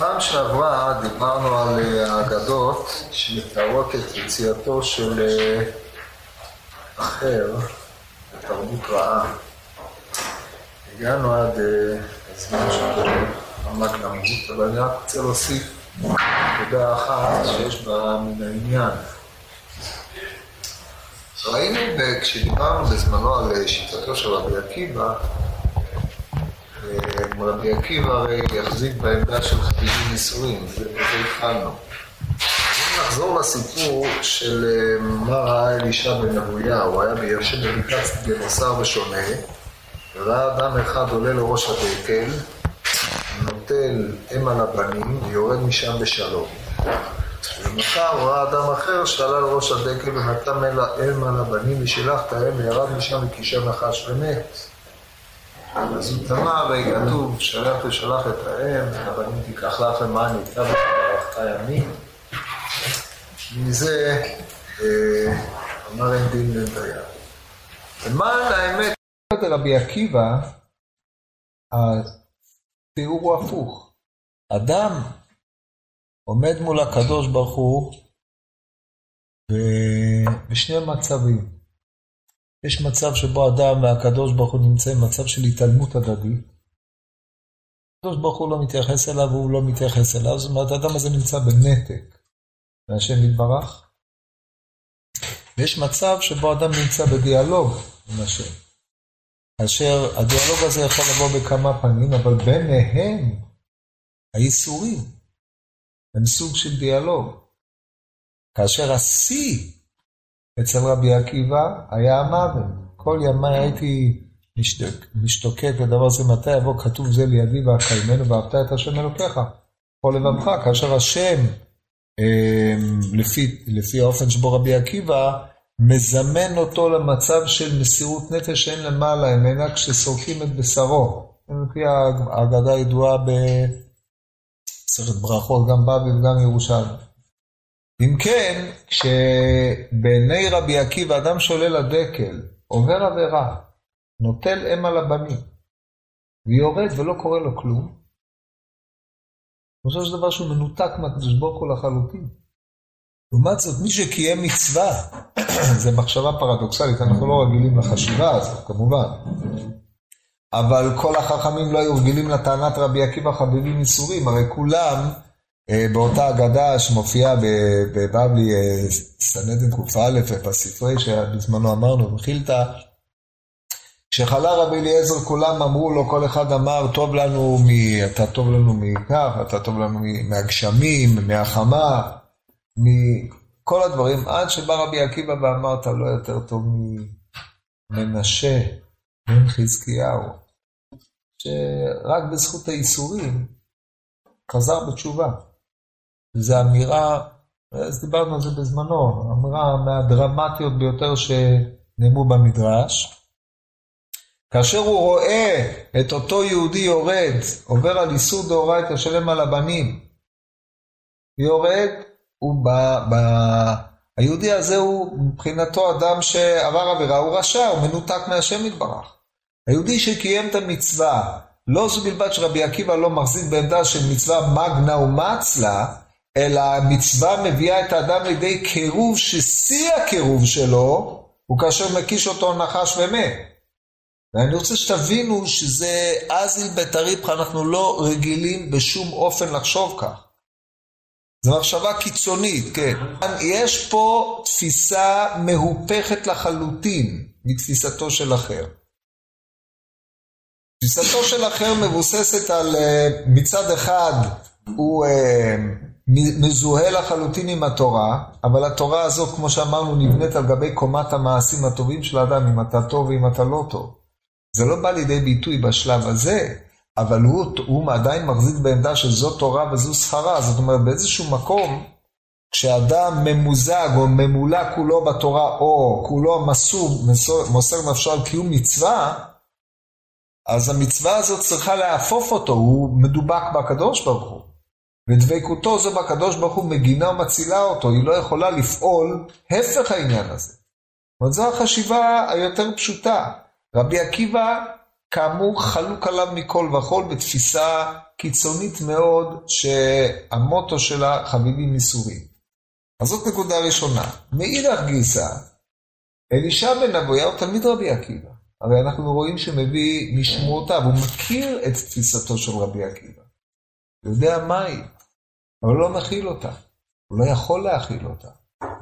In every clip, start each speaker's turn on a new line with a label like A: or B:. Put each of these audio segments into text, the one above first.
A: פעם שעברה דיברנו על אה, האגדות שמתארות את יציאתו של אה, אחר בתרבות רעה. הגענו עד אה, הזמן של רמת למות, אבל אני רק רוצה להוסיף נקודה אחת שיש בה מן העניין. ראינו כשדיברנו בזמנו על שיטתו של רבי עקיבא רבי עקיבא הרי יחזיק בעמדה של חביבים נישואים, ובזה התחלנו. נחזור לסיפור של אה, מה ראה אלישע בן אבויה, הוא היה ביושב בבקעת גנוסר ושונה, וראה אדם אחד עולה לראש הדקל, נוטל אם על הבנים ויורד משם בשלום. ומחר ראה אדם אחר שעלה לראש הדקל ונתן אם על הבנים ושילח את האם וירד משם וקישר נחש ומת. אז הוא תמה, כתוב, שלח ושלח את האם, הבנים תיקח לך למען איתה וברכת ימים. מזה אה, אמר אין דין ואין. למען האמת, רבי עקיבא, התיאור הוא הפוך. אדם עומד מול הקדוש ברוך הוא בשני מצבים. יש מצב שבו אדם והקדוש ברוך הוא נמצאים במצב של התעלמות הדדית. הקדוש ברוך הוא לא מתייחס אליו והוא לא מתייחס אליו, זאת אומרת האדם הזה נמצא בנתק מהשם יתברך. ויש מצב שבו אדם נמצא בדיאלוג עם השם. כאשר הדיאלוג הזה יכול לבוא בכמה פנים, אבל ביניהם האיסורים הם סוג של דיאלוג. כאשר השיא אצל רבי עקיבא היה המוות. כל ימיי הייתי משתוק, משתוקק לדבר הזה, מתי יבוא כתוב זה לידי ואקיימנו ואהבת את השם אלוקיך. כל לבבך, כאשר השם, אמ, לפי, לפי האופן שבו רבי עקיבא, מזמן אותו למצב של מסירות נפש שאין למעלה ממנה כשסורקים את בשרו. לפי האגדה הידועה בסרט ברכות, גם בבלי וגם ירושלים. אם כן, כשבעיני רבי עקיבא אדם שעולה לדקל, עובר עבירה, נוטל אם על הבנים, ויורד ולא קורה לו כלום, בסופו של דבר שהוא מנותק מהקדוש ברוך הוא לחלוטין. לעומת זאת, מי שקיים מצווה, זה מחשבה פרדוקסלית, אנחנו לא רגילים לחשיבה הזאת, כמובן. אבל כל החכמים לא היו רגילים לטענת רבי עקיבא חביבים איסורים, הרי כולם באותה אגדה שמופיעה בבבלי אה, סנדן קא בספרי שבזמנו אמרנו, מחילתא, כשחלה רבי אליעזר כולם אמרו לו, כל אחד אמר, טוב לנו מ... אתה טוב לנו מכך, אתה טוב לנו מהגשמים, מהחמה, מכל הדברים, עד שבא רבי עקיבא ואמר, אתה לא יותר טוב ממנשה, בן חזקיהו, שרק בזכות האיסורים חזר בתשובה. זו אמירה, אז דיברנו על זה בזמנו, אמירה מהדרמטיות ביותר שנאמרו במדרש. כאשר הוא רואה את אותו יהודי יורד, עובר על איסור דאורייתא שלם על הבנים, יורד, הוא ב... ב... היהודי הזה הוא מבחינתו אדם שעבר עבירה, הוא רשע, הוא מנותק מהשם יתברך. היהודי שקיים את המצווה, לא זו בלבד שרבי עקיבא לא מחזיק בעמדה של מצווה מגנה ומצלה, אלא המצווה מביאה את האדם לידי קירוב ששיא הקירוב שלו הוא כאשר מקיש אותו נחש ומת. ואני רוצה שתבינו שזה אזיל בתריפך, אנחנו לא רגילים בשום אופן לחשוב כך. זו מחשבה קיצונית, כן. יש פה תפיסה מהופכת לחלוטין מתפיסתו של אחר. תפיסתו של אחר מבוססת על אה, מצד אחד הוא אה, מזוהה לחלוטין עם התורה, אבל התורה הזו, כמו שאמרנו, נבנית על גבי קומת המעשים הטובים של האדם, אם אתה טוב ואם אתה לא טוב. זה לא בא לידי ביטוי בשלב הזה, אבל הוא, הוא עדיין מחזיק בעמדה שזו תורה וזו סחרה, זאת אומרת באיזשהו מקום, כשאדם ממוזג או ממולא כולו בתורה, או כולו מסור, מסור, מוסר נפשו על קיום מצווה, אז המצווה הזאת צריכה להפוף אותו, הוא מדובק בקדוש ברוך הוא. ודבקותו זו בקדוש ברוך הוא מגינה ומצילה אותו, היא לא יכולה לפעול הפך העניין הזה. אומרת, זו החשיבה היותר פשוטה. רבי עקיבא כאמור חלוק עליו מכל וכול בתפיסה קיצונית מאוד שהמוטו שלה חביבים ייסורים. אז זאת נקודה ראשונה. מאידך גיסא, אלישע בן אבויה הוא תלמיד רבי עקיבא. הרי אנחנו רואים שמביא משמועותיו, הוא מכיר את תפיסתו של רבי עקיבא. יודע מהי, אבל לא מכיל אותה. הוא לא יכול להכיל אותה.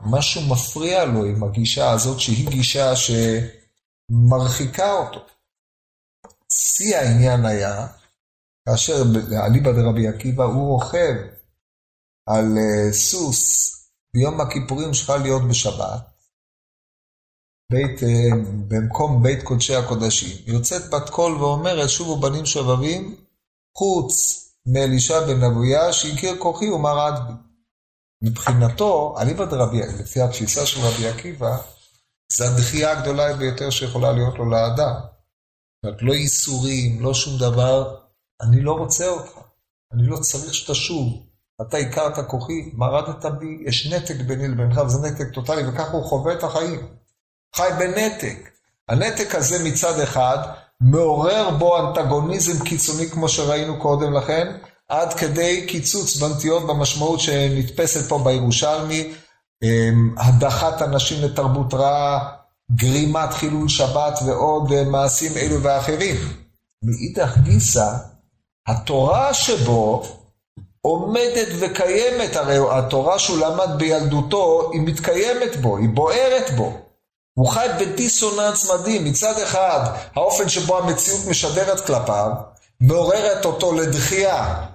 A: משהו מפריע לו עם הגישה הזאת, שהיא גישה שמרחיקה אותו. שיא העניין היה, כאשר אליבא דרבי עקיבא הוא רוכב על אה, סוס ביום הכיפורים שלך להיות בשבת, בית, אה, במקום בית קודשי הקודשים, יוצאת בת קול ואומרת, שובו בנים שובבים, חוץ מאלישע בן אבויה, שהכיר כוחי ומרד בי. מבחינתו, אליבא דרבי, לפי התפיסה של רבי עקיבא, זה הדחייה הגדולה ביותר שיכולה להיות לו לאדם. זאת אומרת, לא ייסורים, לא שום דבר, אני לא רוצה אותך, אני לא צריך שתשוב. אתה הכרת כוחי, מרדת בי, יש נתק ביני לבינך, וזה נתק טוטאלי, וככה הוא חווה את החיים. חי בנתק. הנתק הזה מצד אחד מעורר בו אנטגוניזם קיצוני כמו שראינו קודם לכן, עד כדי קיצוץ בנטיות במשמעות שנתפסת פה בירושלמי, אמ, הדחת אנשים לתרבות רעה, גרימת חילול שבת ועוד אה, מעשים אלו ואחרים. מאידך גיסא, התורה שבו עומדת וקיימת, הרי התורה שהוא למד בילדותו, היא מתקיימת בו, היא בוערת בו. הוא חי בדיסוננס מדהים, מצד אחד האופן שבו המציאות משדרת כלפיו, מעוררת אותו לדחייה.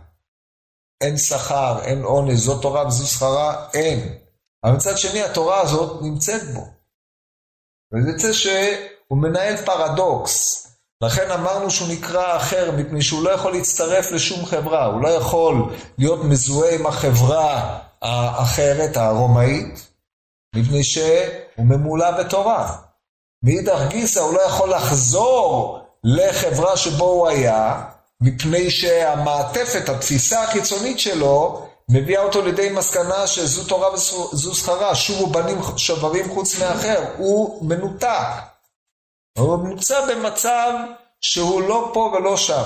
A: אין שכר, אין עונש, זו תורה וזו שכרה, אין. אבל מצד שני התורה הזאת נמצאת בו. וזה יוצא שהוא מנהל פרדוקס. לכן אמרנו שהוא נקרא אחר, מפני שהוא לא יכול להצטרף לשום חברה, הוא לא יכול להיות מזוהה עם החברה האחרת, הרומאית, מפני שהוא ממולא בתורה. מאידך גיסא הוא לא יכול לחזור לחברה שבו הוא היה, מפני שהמעטפת, התפיסה החיצונית שלו, מביאה אותו לידי מסקנה שזו תורה וזו שכרה, שובו בנים שברים חוץ מאחר, הוא מנותק. הוא נמצא במצב שהוא לא פה ולא שם.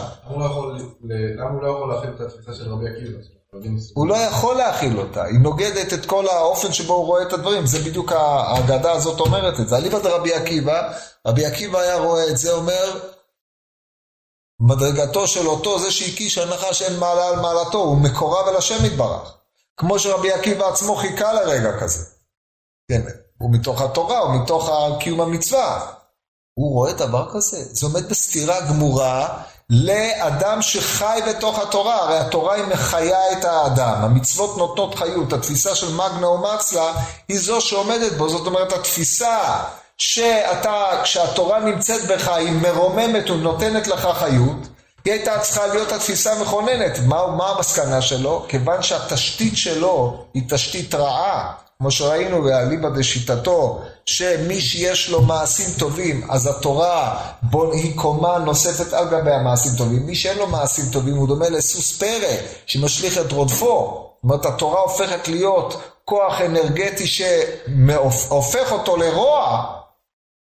B: למה הוא לא יכול להכיל את התפיסה של רבי עקיבא?
A: הוא לא יכול להכיל אותה, היא נוגדת את כל האופן שבו הוא רואה את הדברים, זה בדיוק ההגדה הזאת אומרת את זה. אליבא דרבי עקיבא, רבי עקיבא היה רואה את זה, אומר, מדרגתו של אותו זה שהקיש הנחש אין מעלה על מעלתו, הוא מקורב אל השם יתברך. כמו שרבי עקיבא עצמו חיכה לרגע כזה. כן, הוא מתוך התורה, הוא מתוך קיום המצווה. הוא רואה דבר כזה? זה עומד בסתירה גמורה לאדם שחי בתוך התורה, הרי התורה היא מחיה את האדם, המצוות נותנות חיות, התפיסה של מגנה ומצלה היא זו שעומדת בו, זאת אומרת התפיסה שאתה, כשהתורה נמצאת בך היא מרוממת ונותנת לך חיות, היא הייתה צריכה להיות התפיסה המכוננת. מה, מה המסקנה שלו? כיוון שהתשתית שלו היא תשתית רעה, כמו שראינו באליבא דשיטתו, שמי שיש לו מעשים טובים, אז התורה בו, היא קומה נוספת על גבי המעשים טובים. מי שאין לו מעשים טובים הוא דומה לסוס פרא שמשליך את רודפו. זאת אומרת, התורה הופכת להיות כוח אנרגטי שהופך אותו לרוע,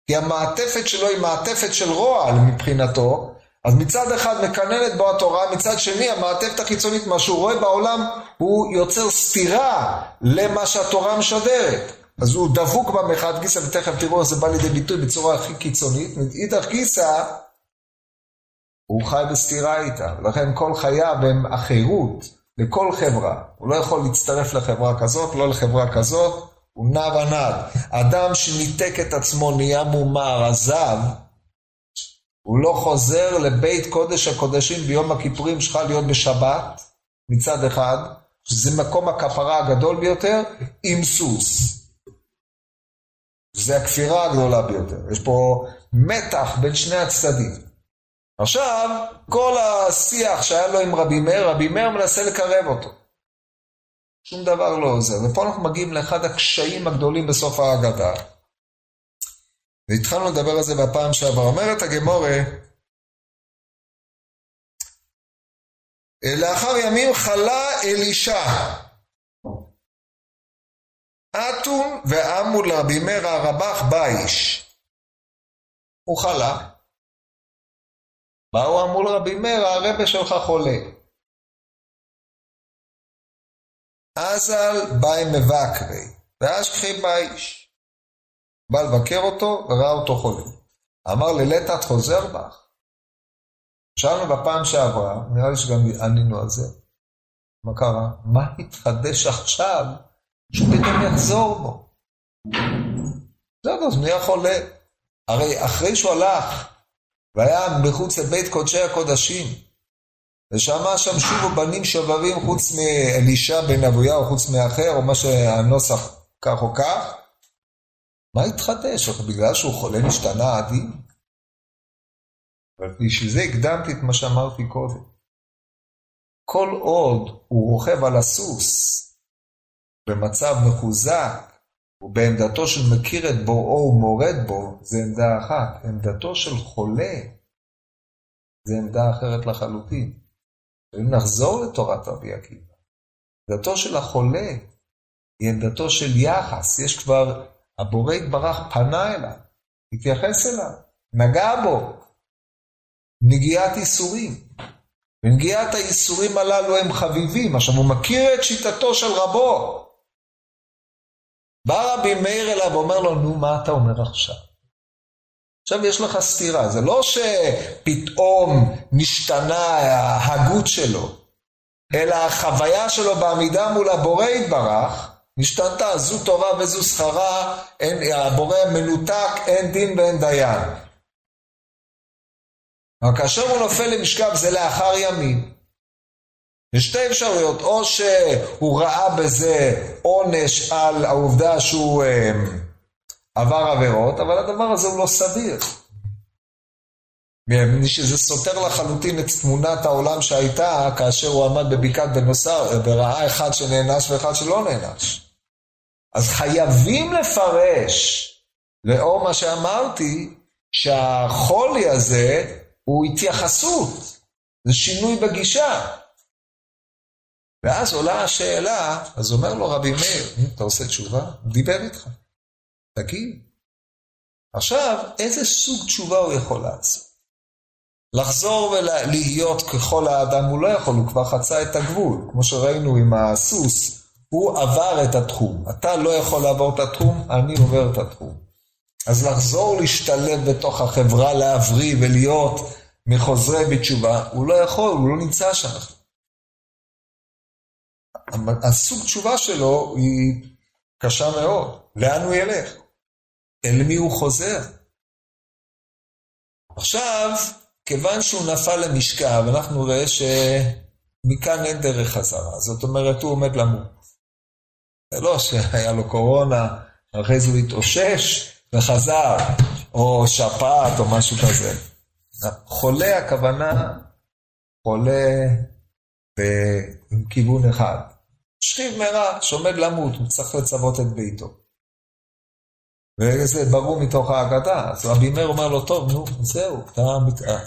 A: כי המעטפת שלו היא מעטפת של רוע מבחינתו, אז מצד אחד מקננת בו התורה, מצד שני המעטפת החיצונית, מה שהוא רואה בעולם, הוא יוצר סתירה למה שהתורה משדרת. אז הוא דבוק בה מחד גיסא, ותכף תראו איך זה בא לידי ביטוי בצורה הכי קיצונית, מאידך גיסא, הוא חי בסתירה איתה, ולכן כל חייו הם החירות לכל חברה. הוא לא יכול להצטרף לחברה כזאת, לא לחברה כזאת, הוא נע ונד. אדם שניתק את עצמו, נהיה מומר, עזב, הוא לא חוזר לבית קודש הקודשים ביום הכיפורים שלך להיות בשבת, מצד אחד, שזה מקום הכפרה הגדול ביותר, עם סוס. זה הכפירה הגדולה ביותר. יש פה מתח בין שני הצדדים. עכשיו, כל השיח שהיה לו עם רבי מאיר, רבי מאיר מנסה לקרב אותו. שום דבר לא עוזר. ופה אנחנו מגיעים לאחד הקשיים הגדולים בסוף ההגדה. והתחלנו לדבר על זה בפעם שעברה. אומרת הגמורה, לאחר ימים חלה אלישע. אתון ואמו לרבי מאיר הרבח באיש. הוא חלה. באו אמרו לרבי מאיר, הרבה שלך חולה. אזל באי מבקרי, ואשכחי באיש. בא לבקר אותו וראה אותו חולה. אמר ללטת חוזר בך. שאלנו בפעם שעברה, נראה לי שגם ענינו על זה. מה קרה? מה התחדש עכשיו שהוא פתאום יחזור בו? בסדר, אז נהיה חולה. הרי אחרי שהוא הלך והיה מחוץ לבית קודשי הקודשים, ושמע שם שובו בנים שובבים חוץ מאלישע בן אבויה או חוץ מאחר, או מה שהנוסח כך או כך, מה התחדש? בגלל שהוא חולה נשתנה הדין? אבל בשביל זה הקדמתי את מה שאמרתי קודם. כל עוד הוא רוכב על הסוס במצב מחוזק, ובעמדתו של מכיר את בוראו ומורד בו, זה עמדה אחת. עמדתו של חולה, זה עמדה אחרת לחלוטין. אם נחזור לתורת רבי עקיבא, עמדתו של החולה היא עמדתו של יחס. יש כבר, הבורא יתברך פנה אליו, התייחס אליו, נגע בו, נגיעת איסורים. ונגיעת האיסורים הללו הם חביבים. עכשיו, הוא מכיר את שיטתו של רבו. בא רבי מאיר אליו ואומר לו, נו, מה אתה אומר עכשיו? עכשיו יש לך סתירה, זה לא שפתאום משתנה ההגות שלו, אלא החוויה שלו בעמידה מול הבורא יתברך, השתנתה, זו טובה וזו שכרה, הבורא מנותק, אין דין ואין דיין. אבל כאשר הוא נופל למשכב זה לאחר ימים. יש שתי אפשרויות, או שהוא ראה בזה עונש על העובדה שהוא אה, עבר עבירות, אבל הדבר הזה הוא לא סביר. שזה סותר לחלוטין את תמונת העולם שהייתה כאשר הוא עמד בבקעת בנוסר וראה אחד שנענש ואחד שלא נענש. אז חייבים לפרש, לאור מה שאמרתי, שהחולי הזה הוא התייחסות, זה שינוי בגישה. ואז עולה השאלה, אז אומר לו רבי מאיר, אתה עושה תשובה? דיבר איתך, תגיד. עכשיו, איזה סוג תשובה הוא יכול לעשות? לחזור ולהיות ככל האדם הוא לא יכול, הוא כבר חצה את הגבול. כמו שראינו עם הסוס, הוא עבר את התחום. אתה לא יכול לעבור את התחום, אני עובר את התחום. אז לחזור להשתלב בתוך החברה, להבריא ולהיות מחוזרי בתשובה, הוא לא יכול, הוא לא נמצא שם. הסוג תשובה שלו היא קשה מאוד. לאן הוא ילך? אל מי הוא חוזר? עכשיו, כיוון שהוא נפל למשכב, אנחנו נראה שמכאן אין דרך חזרה. זאת אומרת, הוא עומד למות. זה לא שהיה לו קורונה, אחרי זה הוא התאושש וחזר, או שפעת או משהו כזה. חולה הכוונה, חולה עם כיוון אחד. שכיב מרע שעומד למות, הוא צריך לצוות את ביתו. וזה ברור מתוך ההגדה. אז רבי מאיר אומר לו, טוב, נו, זהו, אתה,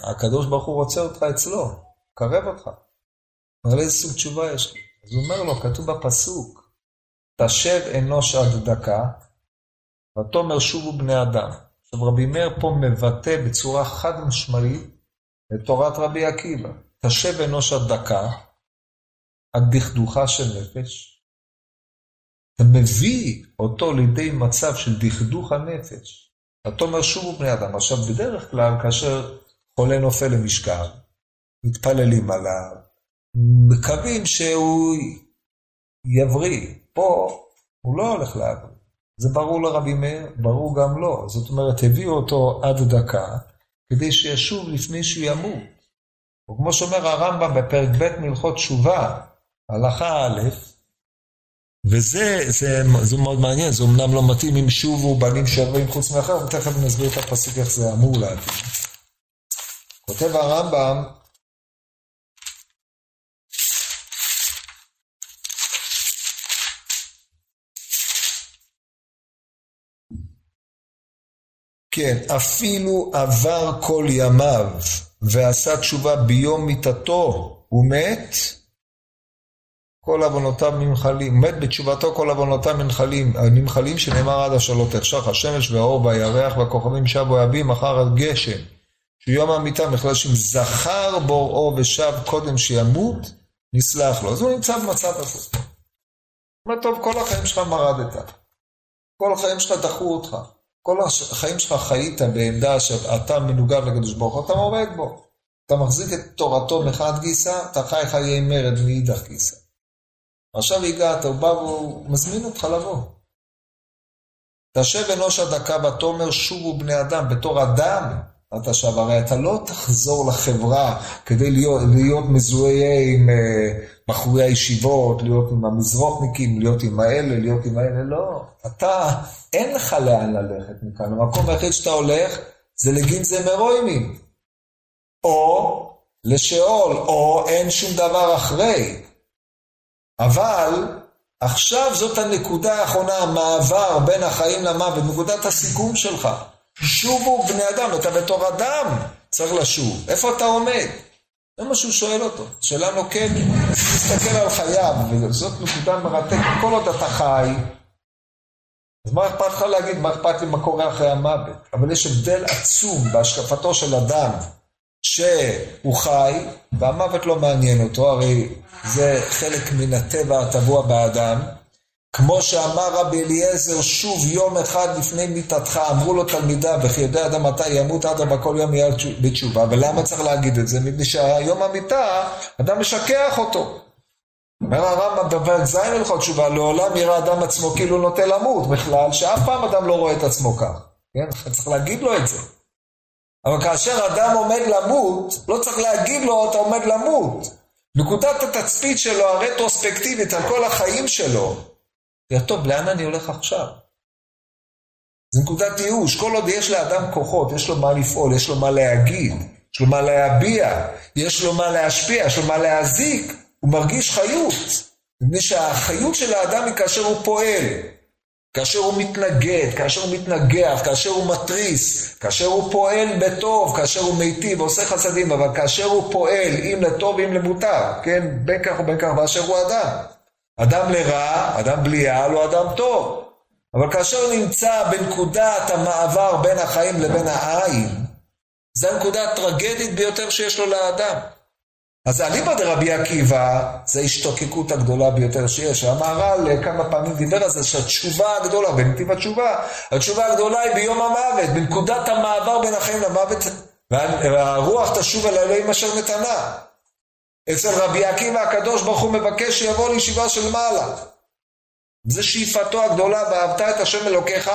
A: הקדוש ברוך הוא רוצה אותך אצלו, קרב אותך. אומר איזה סוג תשובה יש לי? אז הוא אומר לו, כתוב בפסוק, תשב אנוש עד דקה, ותאמר שובו בני אדם. עכשיו רבי מאיר פה מבטא בצורה חד משמעית את תורת רבי עקיבא. תשב אנוש עד דקה, עד דכדוכה של נפש, אתה מביא אותו לידי מצב של דכדוך הנפש. אתה אומר שובו בני אדם. עכשיו, בדרך כלל, כאשר חולה נופל למשכב, מתפללים עליו, מקווים שהוא יבריא. פה הוא לא הולך להבריא. זה ברור לרבי מאיר, ברור גם לא. זאת אומרת, הביאו אותו עד דקה, כדי שישוב לפני שהוא ימות. או כמו שאומר הרמב"ם בפרק ב' מהלכות תשובה, הלכה א', וזה זה, זה מאוד מעניין, זה אמנם לא מתאים אם שובו בנים שווים חוץ מאחר, ותכף נסביר את הפסוק איך זה אמור להגיד. כותב הרמב"ם, כן, אפילו עבר כל ימיו ועשה תשובה ביום מיתתו, הוא מת, כל עוונותיו נמחלים, מת בתשובתו כל עוונותיו נמחלים, הנמחלים שנאמר עד אשר לא תחשך השמש והאור והירח והכוכבים שבו יבים אחר הגשם, שיום המיטה בכלל שאם זכר בוראו ושב קודם שימות, נסלח לו. אז הוא נמצא במצב הזה. אומר, טוב, כל החיים שלך מרדת. כל החיים שלך דחו אותך. כל החיים שלך חיית בעמדה שאתה מנוגד לקדוש ברוך הוא, אתה מורד בו. אתה מחזיק את תורתו מחד גיסא, אתה חי חיי מרד מאידך גיסא. עכשיו הגעת, הוא בא והוא מזמין אותך לבוא. תשב אנוש הדקה ותאמר שובו בני אדם, בתור אדם אתה שב, הרי אתה לא תחזור לחברה כדי להיות, להיות מזוהה עם בחורי הישיבות, להיות עם המזרוחניקים, להיות עם האלה, להיות עם האלה, לא. אתה, אין לך לאן ללכת מכאן, המקום היחיד שאתה הולך זה לגינזי מרוימים. או לשאול, או אין שום דבר אחרי. אבל עכשיו זאת הנקודה האחרונה, המעבר בין החיים למוות, נקודת הסיכום שלך. שובו בני אדם, אתה בתור אדם צריך לשוב. איפה אתה עומד? זה מה שהוא שואל אותו. שאלה נוקדת. תסתכל על חייו, וזאת נקודה מרתקת. כל עוד אתה חי, אז מה אכפת לך להגיד, מה אכפת לי מה קורה אחרי המוות? אבל יש הבדל עצום בהשקפתו של אדם שהוא חי, והמוות לא מעניין אותו, הרי זה חלק מן הטבע הטבוע באדם. כמו שאמר רבי אליעזר, שוב יום אחד לפני מיתתך, אמרו לו תלמידיו, וכי יודע אדם מתי ימות אדרבה כל יום יהיה בתשובה. ולמה צריך להגיד את זה? מפני שהיום המיתה, אדם משכח אותו. אומר הרמב"ם בפרק ז' הלכות תשובה, לעולם יראה אדם עצמו כאילו נוטה למות בכלל, שאף פעם אדם לא רואה את עצמו כך. כן? צריך להגיד לו את זה. אבל כאשר אדם עומד למות, לא צריך להגיד לו, אתה עומד למות. נקודת התצפית שלו, הרטרוספקטיבית, על כל החיים שלו, זה טוב, לאן אני הולך עכשיו? זה נקודת ייאוש. כל עוד יש לאדם כוחות, יש לו מה לפעול, יש לו מה להגיד, יש לו מה להביע, יש לו מה להשפיע, יש לו מה להזיק, הוא מרגיש חיות. מפני שהחיות של האדם היא כאשר הוא פועל. כאשר הוא מתנגד, כאשר הוא מתנגח, כאשר הוא מתריס, כאשר הוא פועל בטוב, כאשר הוא מיטיב, עושה חסדים, אבל כאשר הוא פועל, אם לטוב אם למותר, כן, בין כך ובין כך, באשר הוא אדם. אדם לרע, אדם בליעל, הוא אדם טוב. אבל כאשר נמצא בנקודת המעבר בין החיים לבין העין, זו הנקודה הטרגדית ביותר שיש לו לאדם. אז אליבא דרבי עקיבא, זה ההשתוקקות הגדולה ביותר שיש. המהר"ל כמה פעמים דיבר על זה שהתשובה הגדולה, בנתיב התשובה, התשובה הגדולה היא ביום המוות, בנקודת המעבר בין החיים למוות, והרוח תשוב אל האלוהים אשר נתנה. אצל רבי עקיבא הקדוש ברוך הוא מבקש שיבוא לישיבה של מעלה. זה שאיפתו הגדולה, ואהבת את השם אלוקיך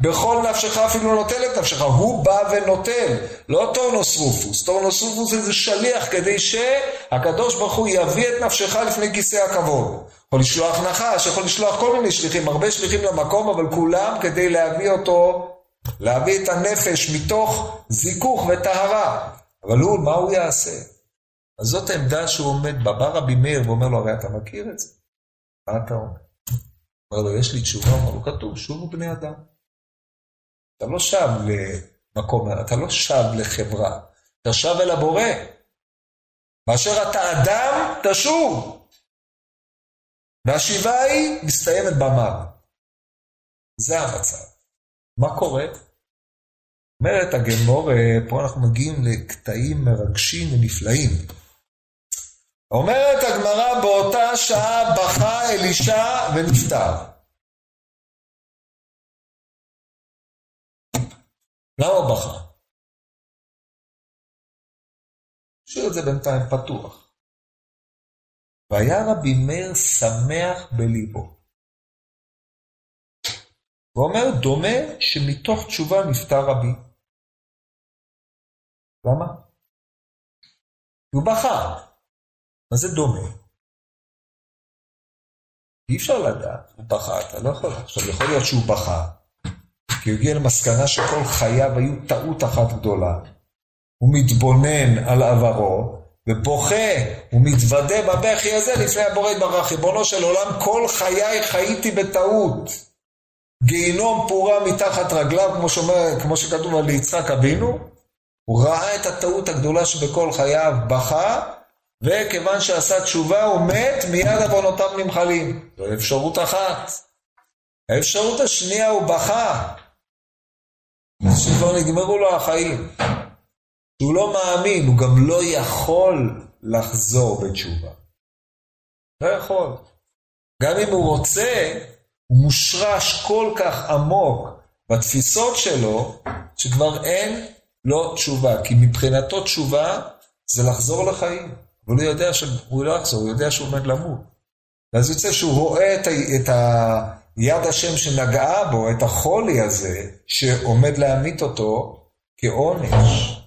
A: בכל נפשך אפילו נוטל את נפשך. הוא בא ונוטל, לא טורנוס רופוס. טורנוס רופוס זה שליח כדי שהקדוש ברוך הוא יביא את נפשך לפני כיסא הכבוד. יכול לשלוח נחש, יכול לשלוח כל מיני שליחים, הרבה שליחים למקום, אבל כולם כדי להביא אותו, להביא את הנפש מתוך זיכוך וטהרה. אבל הוא, מה הוא יעשה? אז זאת העמדה שהוא עומד בה. בא רבי מאיר ואומר לו, הרי אתה מכיר את זה. מה אתה אומר? אומר לו, יש לי תשובה, אומר לו, כתוב, שובו בני אדם. אתה לא שב למקום, אתה לא שב לחברה, אתה שב אל הבורא. באשר אתה אדם, תשוב. והשיבה היא מסתיימת במוות. זה המצב. מה קורה? אומרת הגמור, פה אנחנו מגיעים לקטעים מרגשים ונפלאים. אומרת הגמרא, באותה שעה בכה אלישע ונפטר. למה הוא בכה? נשאיר את זה בינתיים פתוח. והיה רבי מאיר שמח בליבו. ואומר, דומה שמתוך תשובה נפטר רבי. למה? הוא בכה. מה זה דומה? אי אפשר לדעת, הוא בכה, אתה לא יכול. עכשיו, יכול להיות שהוא בכה, כי הוא הגיע למסקנה שכל חייו היו טעות אחת גדולה. הוא מתבונן על עברו, ובוכה, הוא מתוודה בבכי הזה לפני הבורא יתברך. ריבונו של עולם, כל חיי חייתי בטעות. גיהינום פורה מתחת רגליו, כמו, שומר, כמו שכתוב על יצחק אבינו. הוא ראה את הטעות הגדולה שבכל חייו, בכה, וכיוון שעשה תשובה הוא מת, מיד עוונותיו נמחלים. זו אפשרות אחת. האפשרות השנייה הוא בכה. שכבר נגמרו לו החיים. שהוא לא מאמין, הוא גם לא יכול לחזור בתשובה. לא יכול. גם אם הוא רוצה, הוא מושרש כל כך עמוק בתפיסות שלו, שכבר אין לו תשובה. כי מבחינתו תשובה זה לחזור לחיים. אבל הוא יודע שהוא לא יחזור, הוא יודע שהוא עומד למות. ואז יוצא שהוא רואה את, ה, את היד השם שנגעה בו, את החולי הזה, שעומד להמית אותו, כעונש.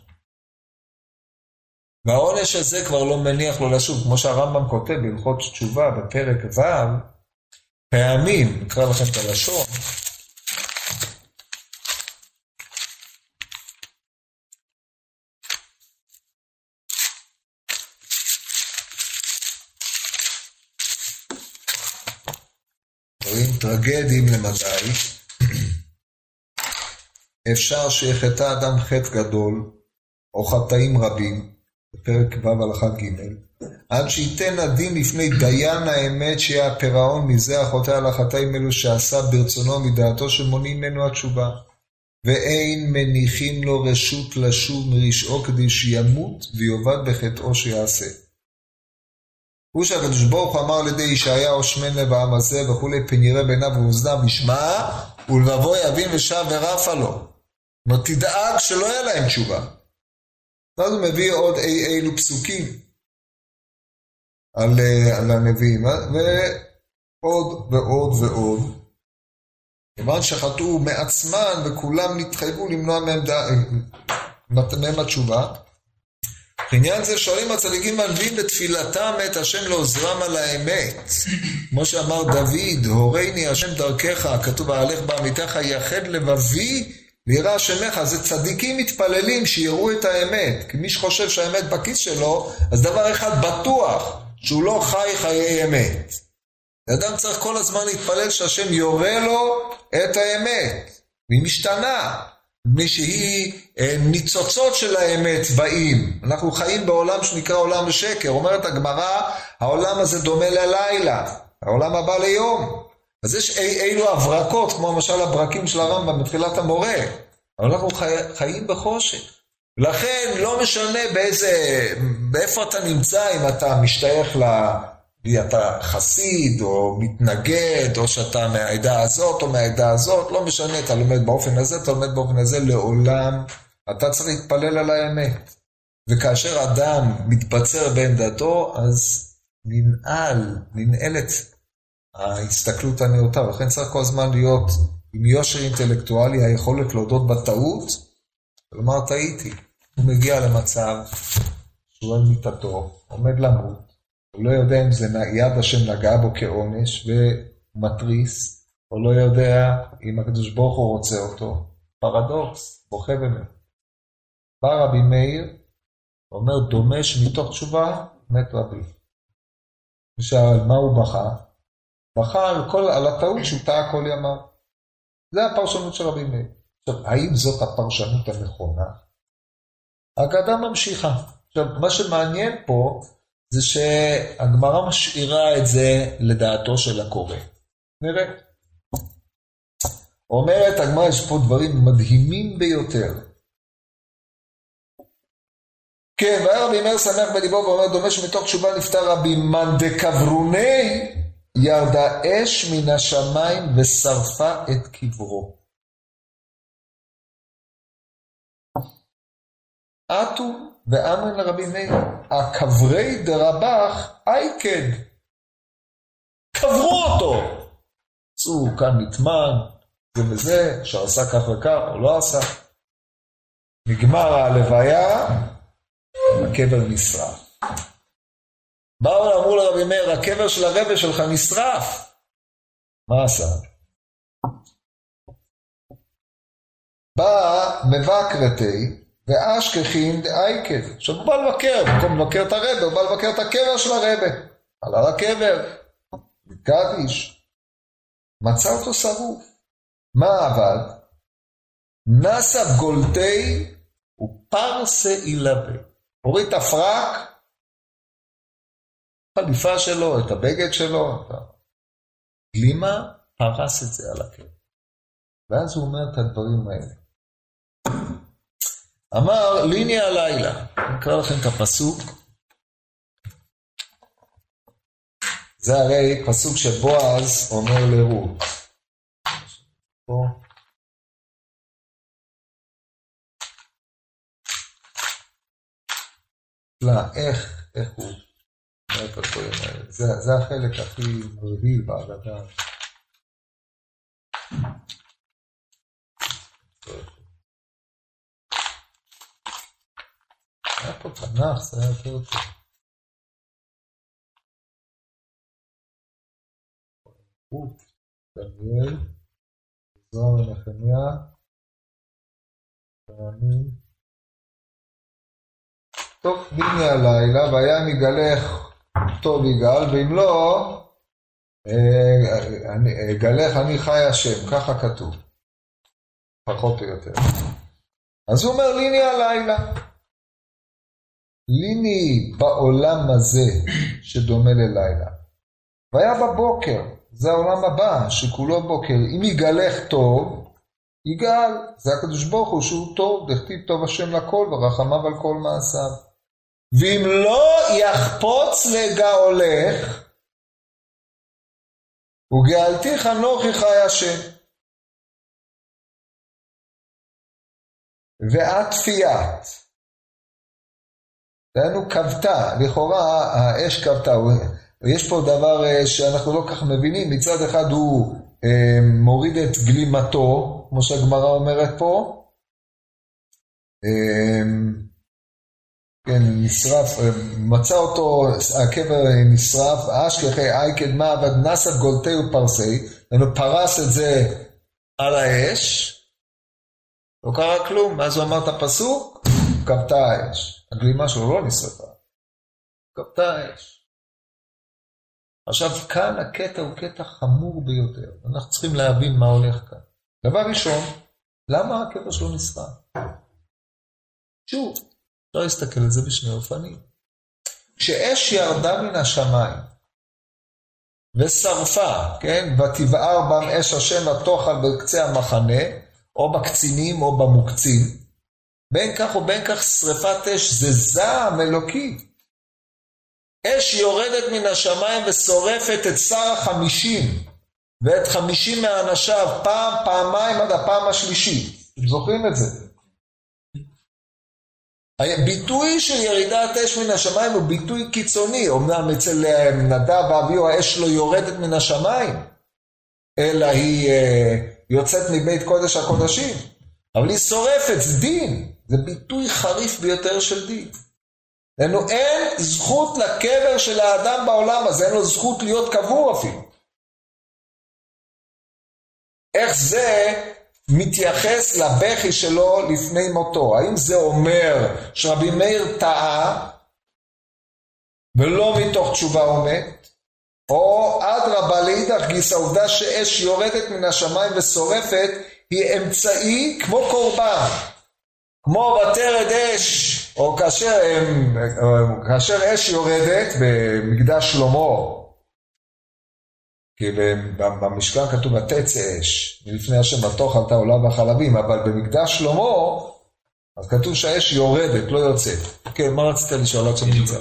A: והעונש הזה כבר לא מניח לו לשוב, כמו שהרמב"ם כותב בהלכות תשובה בפרק ו', פעמים, נקרא לכם את הלשון, טרגדיים למדי, אפשר שיחטא אדם חטא גדול, או חטאים רבים, בפרק ו' הלכה ג', עד שייתן הדין לפני דיין האמת שיהיה הפירעון מזה החוטא על החטאים אלו שעשה ברצונו מדעתו שמונעים ממנו התשובה. ואין מניחים לו רשות לשוב מרשעו כדי שימות ויאבד בחטאו שיעשה. הוא שהקדוש ברוך הוא אמר ידי ישעיהו שמן לב העם הזה וכולי פן יראה בעיניו ואוזניו ישמע ולבבו יבין ושב ורפה לו. זאת תדאג שלא יהיה להם תשובה. ואז הוא מביא עוד אי אילו פסוקים על, אה, על הנביאים, אה? ועוד ועוד ועוד. כיוון שחטאו מעצמן וכולם נתחייבו למנוע מהם, דע... מהם התשובה. בעניין זה שואלים הצדיקים והנביאים בתפילתם את השם לעוזרם על האמת. כמו שאמר דוד, הורני השם דרכך, כתוב ההלך בעמיתך, יחד לבבי ויראה שמך, זה צדיקים מתפללים שיראו את האמת. כי מי שחושב שהאמת בכיס שלו, אז דבר אחד בטוח, שהוא לא חי חיי אמת. אדם צריך כל הזמן להתפלל שהשם יורה לו את האמת, והיא משתנה, מפני שהיא אה, ניצוצות של האמת באים. אנחנו חיים בעולם שנקרא עולם שקר. אומרת הגמרא, העולם הזה דומה ללילה, העולם הבא ליום. אז יש אי, אילו הברקות, כמו למשל הברקים של הרמב"ם בתחילת המורה, אבל אנחנו חי, חיים בחושך. לכן לא משנה באיזה, באיפה אתה נמצא, אם אתה משתייך. אתה חסיד, או מתנגד, או שאתה מהעדה הזאת, או מהעדה הזאת, לא משנה, אתה לומד באופן הזה, אתה לומד באופן הזה, לעולם אתה צריך להתפלל על האמת. וכאשר אדם מתבצר בעמדתו, אז ננעל, ננעלת ההסתכלות הנאותה, ולכן צריך כל הזמן להיות עם יושר אינטלקטואלי, היכולת להודות בטעות, ולומר טעיתי. הוא מגיע למצב שהוא על מיטתו, עומד למות, הוא לא יודע אם זה יד השם נגעה בו כעונש ומתריס, או לא יודע אם הקדוש ברוך הוא רוצה אותו. פרדוקס, בוכה ומת. בא רבי מאיר, אומר דומש מתוך תשובה, מת רבי. ושאל מה הוא בכה? בכה על, על הטעות שהוא טעה כל ימיו. זה הפרשנות של רבי מאיר. עכשיו, האם זאת הפרשנות הנכונה? האגדה ממשיכה. עכשיו, מה שמעניין פה זה שהגמרא משאירה את זה לדעתו של הקורא. נראה. אומרת הגמרא, יש פה דברים מדהימים ביותר. כן, והיה רבי מאיר שמח בליבו ואומר, דומה שמתוך תשובה נפטר רבי מאן דקברוני ירדה אש מן השמיים ושרפה את קברו. עטו ואמרין לרבי מאיר, הקברי דרבח אייקד. קברו אותו. צאו כאן מטמן, זה וזה, שעשה כך וכך או לא עשה. נגמר הלוויה, הקבר נשרף. באו ואמרו לרבי מאיר, הקבר של הרבה שלך נשרף. מה עשה? בא מבקרתי ואשכחין דאייקד. עכשיו הוא בא לבקר, במקום לבקר את הרבה, הוא בא לבקר את הקבר של הרבה. עלה לקבר, מקדיש, מצא אותו שרוף. מה עבד? נסה גולטי ופרסה אילבה. הוריד את הפרק, החליפה שלו, את הבגד שלו, את הגלימה, פרס את זה על הקבר. ואז הוא אומר את הדברים האלה. אמר ליני הלילה, אני אקרא לכם את הפסוק. זה הרי פסוק שבועז אומר לרות. לא, איך, איך הוא אומר הדברים האלה. זה, זה החלק הכי מבהיל בהגדה. היה פה תנ"ך, זה היה יותר טוב. רות, דניאל, זוהר ונחמיה, ואני. טוב, ניני הלילה, והיה מגלך טוב יגאל, ואם לא, אגלך אני חי השם, ככה כתוב, פחות או יותר. אז הוא אומר ליני הלילה. ליני בעולם הזה שדומה ללילה. והיה בבוקר, זה העולם הבא, שכולו בוקר. אם יגלך טוב, יגאל. זה הקדוש ברוך הוא שהוא טוב, דכתיב טוב השם לכל ורחמיו על כל מעשיו. ואם לא יחפוץ לגאולך, וגאלתיך נוחי חי השם. ואת פיית. דהיינו כבתה, לכאורה האש כבתה, יש פה דבר אה, שאנחנו לא כך מבינים, מצד אחד הוא אה, מוריד את גלימתו, כמו שהגמרא אומרת פה, אה, כן, נשרף, מצא אותו, הקבר נשרף, אשכחי אי קדמה עבד נסת גולטי ופרסי, הוא פרס את זה על האש, לא קרה כלום, מאז הוא אמר את הפסוק, כבתה האש. הגלימה שלו לא נשרפה, כבתה האש. עכשיו, כאן הקטע הוא קטע חמור ביותר. אנחנו צריכים להבין מה הולך כאן. דבר ראשון, למה הקבר שלו נשרף? שוב, אפשר להסתכל על זה בשני אופנים. כשאש ירדה מן השמיים ושרפה, כן, ותבער בם אש השם התוכל בקצה המחנה, או בקצינים או במוקצים, בין כך ובין כך שרפת אש זה זעם אלוקי. אש יורדת מן השמיים ושורפת את שר החמישים ואת חמישים מאנשיו פעם, פעמיים עד הפעם השלישית. אתם זוכרים את זה? הביטוי של ירידת אש מן השמיים הוא ביטוי קיצוני, אמנם אצל אה, נדב ואביהו האש לא יורדת מן השמיים, אלא היא אה, יוצאת מבית קודש הקודשים, אבל היא שורפת, זה דין, זה ביטוי חריף ביותר של דין. לנו אין זכות לקבר של האדם בעולם הזה, אין לו זכות להיות קבור אפילו. איך זה מתייחס לבכי שלו לפני מותו? האם זה אומר שרבי מאיר טעה ולא מתוך תשובה מת? או אדרבה לאידך גיס העובדה שאש יורדת מן השמיים ושורפת היא אמצעי כמו קורבן, כמו ותרד אש או כאשר, כאשר אש יורדת במקדש שלמה, כי במשכן כתוב ותצא אש, מלפני השם בתוך עלתה עולה בחלבים, אבל במקדש שלמה, אז כתוב שהאש יורדת, לא יוצאת. כן, מה רצית לשאול עד שנמצא?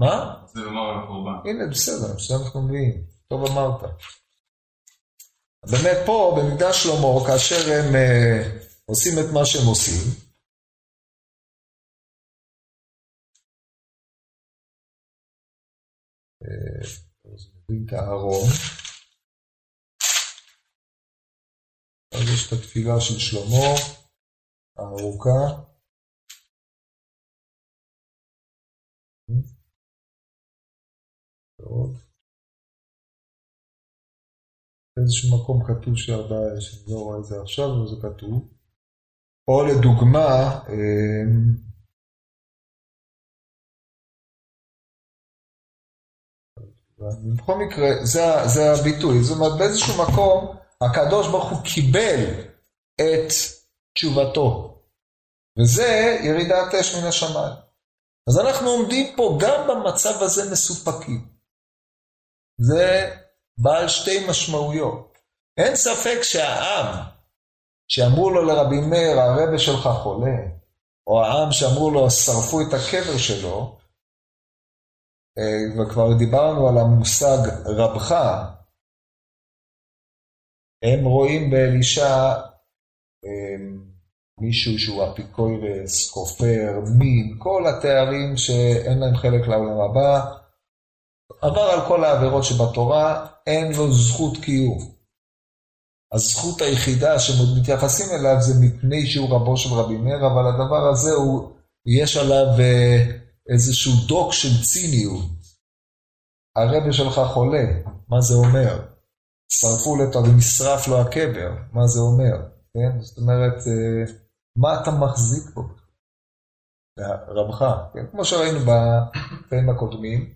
A: מה?
B: זה לומר על הקורבן.
A: הנה, בסדר, בסדר אנחנו מביאים. טוב אמרת. באמת פה, במקדש שלמה, כאשר הם uh, עושים את מה שהם עושים, הארון. אז יש את התפילה של שלמה, הארוכה. באיזשהו מקום כתוב שארבעה, שאני לא רואה את זה עכשיו, אבל זה כתוב. או לדוגמה, בכל מקרה, זה, זה הביטוי. זאת אומרת, באיזשהו מקום, הקדוש ברוך הוא קיבל את תשובתו. וזה ירידת אש מן השמיים. אז אנחנו עומדים פה גם במצב הזה מסופקים. זה בעל שתי משמעויות. אין ספק שהעם, שאמרו לו לרבי מאיר, הרבה שלך חולה, או העם שאמרו לו, שרפו את הקבר שלו, וכבר דיברנו על המושג רבך, הם רואים באלישע אה, מישהו שהוא אפיקוירס, כופר, מין, כל התארים שאין להם חלק לעולם הבא, עבר על כל העבירות שבתורה, אין לו זכות קיום. הזכות היחידה שמתייחסים אליו זה מפני שהוא רבו של רבי מאיר, אבל הדבר הזה הוא, יש עליו אה, איזשהו דוק של ציניות. הרבה שלך חולה, מה זה אומר? שרפו לו ונשרף לו הקבר, מה זה אומר? כן? זאת אומרת, אה, מה אתה מחזיק בו? רבך, כן? כמו שראינו בפעמים הקודמים,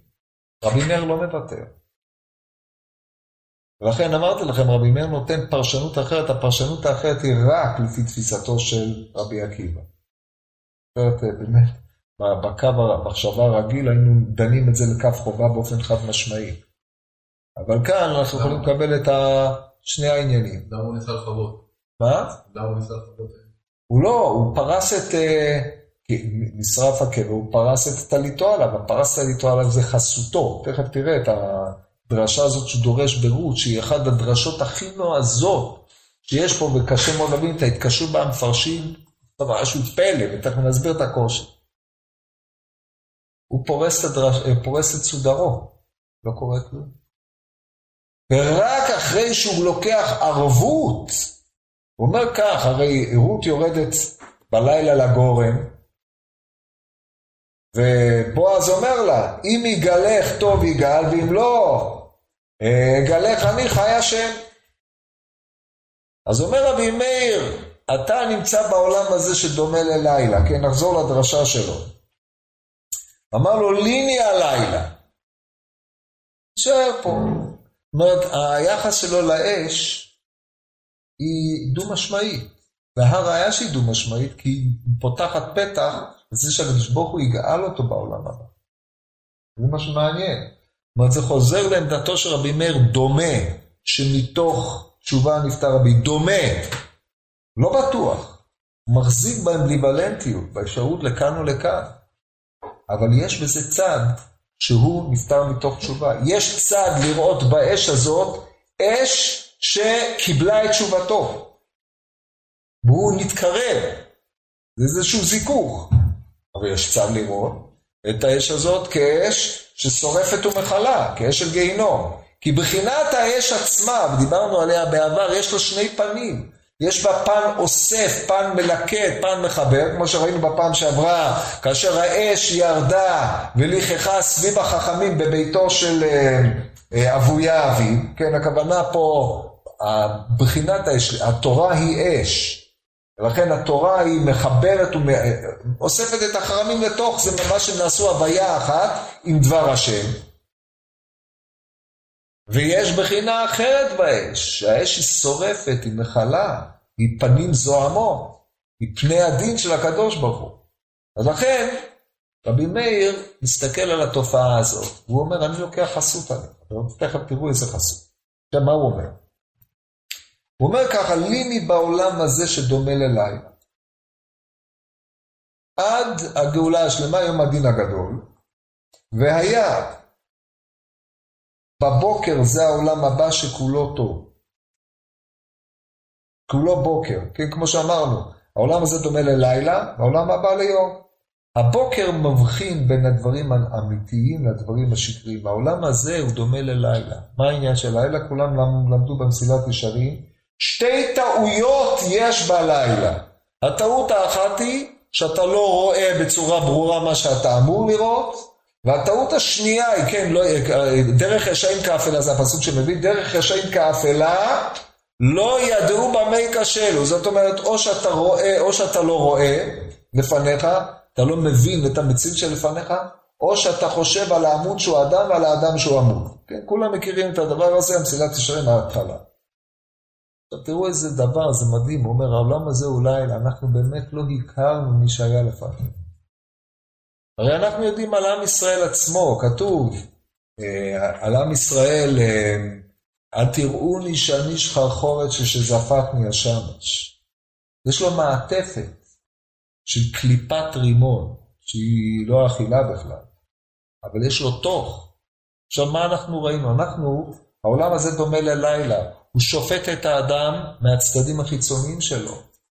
A: רבי מאיר לא מוותר. ולכן אמרתי לכם, רבי מאיר נותן פרשנות אחרת, הפרשנות האחרת היא רק לפי תפיסתו של רבי עקיבא. אחרת באמת, בקו המחשבה הרגיל היינו דנים את זה לכף חובה באופן חד משמעי. אבל כאן אנחנו יכולים לקבל את שני העניינים.
B: למה הוא ניסה לכבות?
A: מה?
B: למה הוא ניסה לכבות?
A: הוא לא, הוא פרס את, אה, נשרף הקבר, הוא פרס את טליתו עליו, הפרס טליתו עליו זה חסותו. תכף תראה את הדרשה הזאת שהוא דורש ברות, שהיא אחת הדרשות הכי נועזות שיש פה, וקשה מאוד להבין את ההתקשרות בה המפרשים, משהו פלא, ותכף נסביר את הקושי. הוא פורס את, הדרש, אה, פורס את סודרו, לא קורה כלום. ורק אחרי שהוא לוקח ערבות, הוא אומר כך, הרי רות יורדת בלילה לגורן, ובועז אומר לה, אם יגלך טוב יגאל, ואם לא, אגלך אני חי השם. אז אומר רבי מאיר, אתה נמצא בעולם הזה שדומה ללילה, כן, נחזור לדרשה שלו. אמר לו, ליני הלילה. נשאר פה. זאת אומרת, היחס שלו לאש היא דו-משמעית. והראיה שהיא דו-משמעית, כי היא פותחת פתח לזה שהקדוש ברוך הוא יגאל אותו בעולם הבא. זה מה שמעניין. זאת אומרת, זה חוזר לעמדתו של רבי מאיר דומה, שמתוך תשובה נפטר רבי, דומה, לא בטוח, מחזיק באמביוולנטיות, באפשרות לכאן ולכאן. אבל יש בזה צד שהוא נפטר מתוך תשובה. יש צד לראות באש הזאת אש שקיבלה את תשובתו. והוא נתקרב. זה איזשהו זיכוך. אבל יש צד לראות את האש הזאת כאש ששורפת ומכלה, כאש של גיהינום. כי בחינת האש עצמה, ודיברנו עליה בעבר, יש לה שני פנים. יש בה פן אוסף, פן מלקט, פן מחבר, כמו שראינו בפעם שעברה, כאשר האש ירדה ולכחה סביב החכמים בביתו של אה, אה, אבויה אביו, כן, הכוונה פה בחינת האש, התורה היא אש. ולכן התורה היא מחברת ואוספת את החרמים לתוך, זה ממש הם נעשו הוויה אחת עם דבר השם. ויש בחינה אחרת באש, שהאש היא שורפת, היא מכלה, היא פנים זוהמות, היא פני הדין של הקדוש ברוך הוא. אז לכן, רבי מאיר מסתכל על התופעה הזאת, והוא אומר, אני לוקח חסות עליך. תכף תראו איזה חסות. עכשיו, מה הוא אומר? הוא אומר ככה, ליני בעולם הזה שדומה ללילה. עד הגאולה השלמה, יום הדין הגדול, והיה בבוקר זה העולם הבא שכולו טוב. כולו בוקר, כן, כמו שאמרנו, העולם הזה דומה ללילה, והעולם הבא ליום. הבוקר מבחין בין הדברים האמיתיים לדברים השקריים. העולם הזה הוא דומה ללילה. מה העניין של לילה? כולם למדו במסילת ישרים. שתי טעויות יש בלילה. הטעות האחת היא שאתה לא רואה בצורה ברורה מה שאתה אמור לראות, והטעות השנייה היא, כן, לא, דרך רשעים כאפלה, זה הפסוק שמביא, דרך רשעים כאפלה, לא ידעו במה ייכשלו. זאת אומרת, או שאתה רואה או שאתה לא רואה לפניך, אתה לא מבין את המציאות שלפניך, או שאתה חושב על העמוד שהוא אדם ועל האדם שהוא עמוד. כן, כולם מכירים את הדבר הזה, המסילת ישרים מההתחלה. עכשיו תראו איזה דבר, זה מדהים, הוא אומר, העולם הזה לילה, אנחנו באמת לא הכרנו מי שהיה לפנינו. הרי אנחנו יודעים על עם ישראל עצמו, כתוב, אה, על עם ישראל, אה, אל תראוני שאני שחרחורת שזפתני השמש. יש לו מעטפת. של קליפת רימון, שהיא לא אכילה בכלל, אבל יש לו תוך. עכשיו, מה אנחנו ראינו? אנחנו, העולם הזה דומה ללילה, הוא שופט את האדם מהצדדים החיצוניים שלו.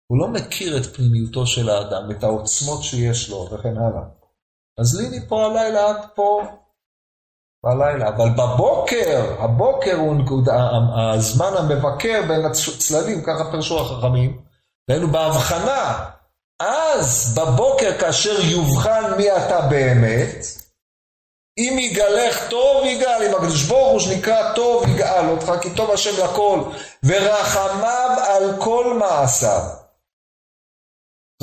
A: הוא לא מכיר את פנימיותו של האדם, את העוצמות שיש לו וכן הלאה. אז ליני פה הלילה, את פה בלילה, אבל בבוקר, הבוקר הוא הזמן המבקר בין הצללים, ככה פרשו החכמים, והיינו בהבחנה. אז בבוקר כאשר יובחן מי אתה באמת, אם יגלך טוב יגאל, אם הקדוש ברוך הוא שנקרא טוב יגאל אותך, כי טוב השם לכל, ורחמיו על כל מעשיו.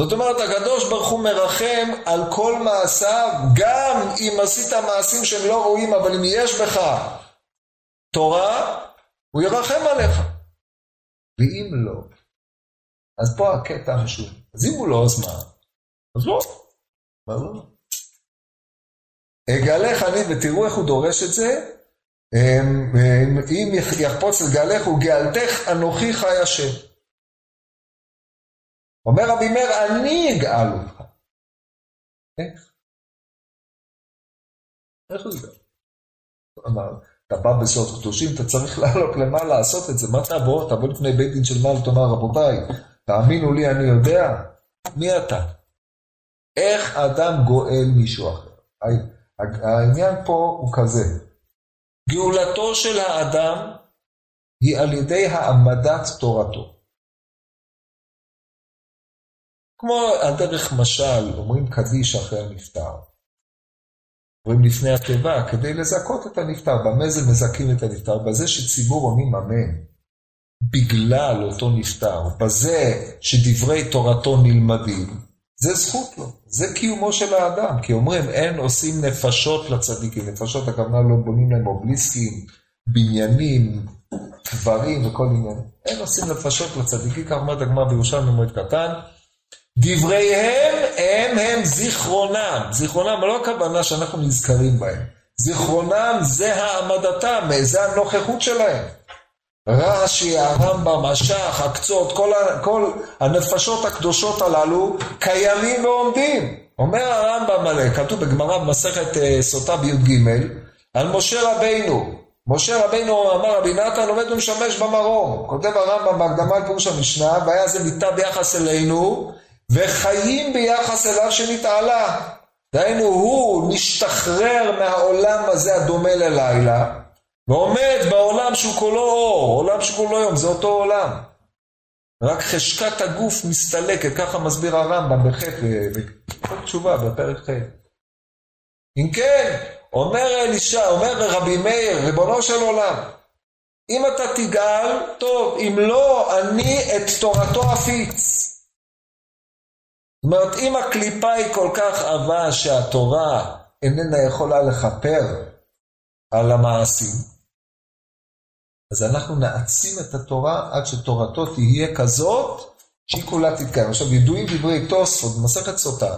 A: זאת אומרת, הקדוש ברוך הוא מרחם על כל מעשיו, גם אם עשית מעשים שהם לא ראויים, אבל אם יש בך תורה, הוא ירחם עליך. ואם לא, אז פה הקטע המשום. אז אם הוא לא, אז מה? אז לא. מה לא? אגלך אני, ותראו איך הוא דורש את זה, אם יחפוץ לגלך וגאלתך אנוכי חי השם. אומר רבי מאיר, אני אגאל אותך. איך? איך הוא יגאל? אמר, אתה בא בסוד קדושים, אתה צריך לעלות למה לעשות את זה. מה תבוא? תבוא לפני בית דין של מעל, תאמר, רבותיי, תאמינו לי, אני יודע. מי אתה? איך אדם גואל מישהו אחר? העניין פה הוא כזה, גאולתו של האדם היא על ידי העמדת תורתו. כמו על דרך משל, אומרים קדיש אחרי הנפטר. אומרים לפני התיבה, כדי לזכות את הנפטר. במה זה מזכים את הנפטר? בזה שציבור עונים אמן. בגלל אותו נפטר, בזה שדברי תורתו נלמדים, זה זכות לו, זה קיומו של האדם, כי אומרים אין עושים נפשות לצדיקים, נפשות הכוונה לא בונים להם אובליסקים, בניינים, קברים וכל עניין, אין עושים נפשות לצדיקים, כך אומרת הגמרא בירושלים במועד קטן, דבריהם הם הם זיכרונם, זיכרונם לא הכוונה שאנחנו נזכרים בהם, זיכרונם זה העמדתם, זה הנוכחות שלהם. רש"י, הרמב"ם, השח, הקצות, כל, כל הנפשות הקדושות הללו קיימים ועומדים. אומר הרמב"ם כתוב בגמרא במסכת אה, סוטה בי"ג, על משה רבינו. משה רבינו אמר רבי נתן עומד ומשמש במרום. כותב הרמב"ם בהקדמה על פירוש המשנה, והיה זה מיטה ביחס אלינו, וחיים ביחס אליו שנתעלה. דהיינו, הוא משתחרר מהעולם הזה הדומה ללילה, ועומד בעולם שהוא כולו אור, עולם שכולו יום, זה אותו עולם. רק חשקת הגוף מסתלקת, ככה מסביר הרמב"ם בחטא, בתשובה, בפרק ח'. אם כן, אומר אלישע, אומר רבי מאיר, ריבונו של עולם, אם אתה תגאל, טוב, אם לא, אני את תורתו אפיץ. זאת אומרת, אם הקליפה היא כל כך עבה שהתורה איננה יכולה לכפר על המעשים, אז אנחנו נעצים את התורה עד שתורתו תהיה כזאת שהיא כולה תתקיים. עכשיו, ידועים דברי תוספות במסכת סוטה,